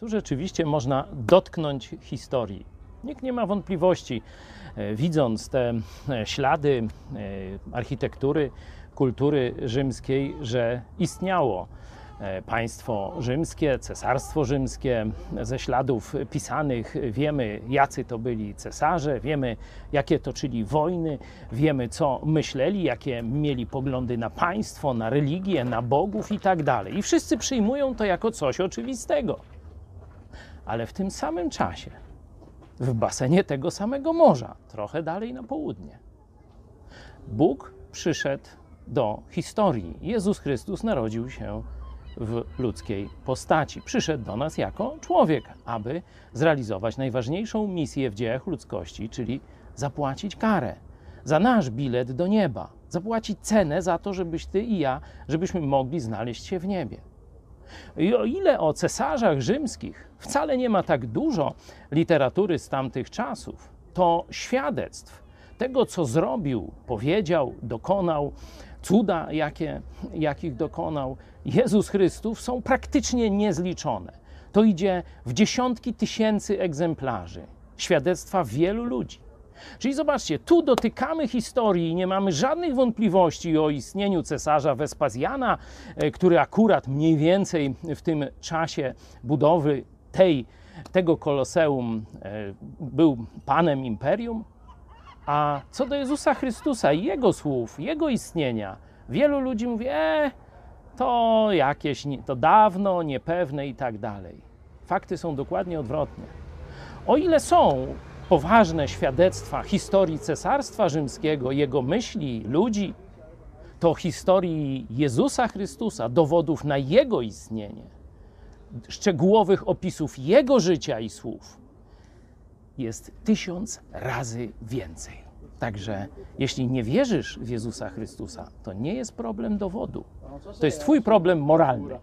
Tu rzeczywiście można dotknąć historii. Nikt nie ma wątpliwości, e, widząc te e, ślady e, architektury, kultury rzymskiej, że istniało państwo rzymskie, cesarstwo rzymskie. Ze śladów pisanych wiemy, jacy to byli cesarze, wiemy, jakie toczyli wojny, wiemy, co myśleli, jakie mieli poglądy na państwo, na religię, na bogów i tak. I wszyscy przyjmują to jako coś oczywistego. Ale w tym samym czasie, w basenie tego samego morza, trochę dalej na południe, Bóg przyszedł do historii. Jezus Chrystus narodził się w ludzkiej postaci. Przyszedł do nas jako człowiek, aby zrealizować najważniejszą misję w dziejach ludzkości, czyli zapłacić karę za nasz bilet do nieba, zapłacić cenę za to, żebyś ty i ja, żebyśmy mogli znaleźć się w niebie. I o ile o cesarzach rzymskich wcale nie ma tak dużo literatury z tamtych czasów, to świadectw tego, co zrobił, powiedział, dokonał, cuda, jakie, jakich dokonał Jezus Chrystus, są praktycznie niezliczone. To idzie w dziesiątki tysięcy egzemplarzy. Świadectwa wielu ludzi. Czyli zobaczcie, tu dotykamy historii i nie mamy żadnych wątpliwości o istnieniu cesarza Wespazjana, e, który akurat mniej więcej w tym czasie budowy tej, tego koloseum e, był panem imperium. A co do Jezusa Chrystusa i jego słów, jego istnienia, wielu ludzi mówi, e, to jakieś, to dawno, niepewne i tak dalej. Fakty są dokładnie odwrotne. O ile są poważne świadectwa historii Cesarstwa Rzymskiego, jego myśli, ludzi, to historii Jezusa Chrystusa, dowodów na jego istnienie, szczegółowych opisów jego życia i słów jest tysiąc razy więcej. Także jeśli nie wierzysz w Jezusa Chrystusa, to nie jest problem dowodu. To jest Twój problem moralny.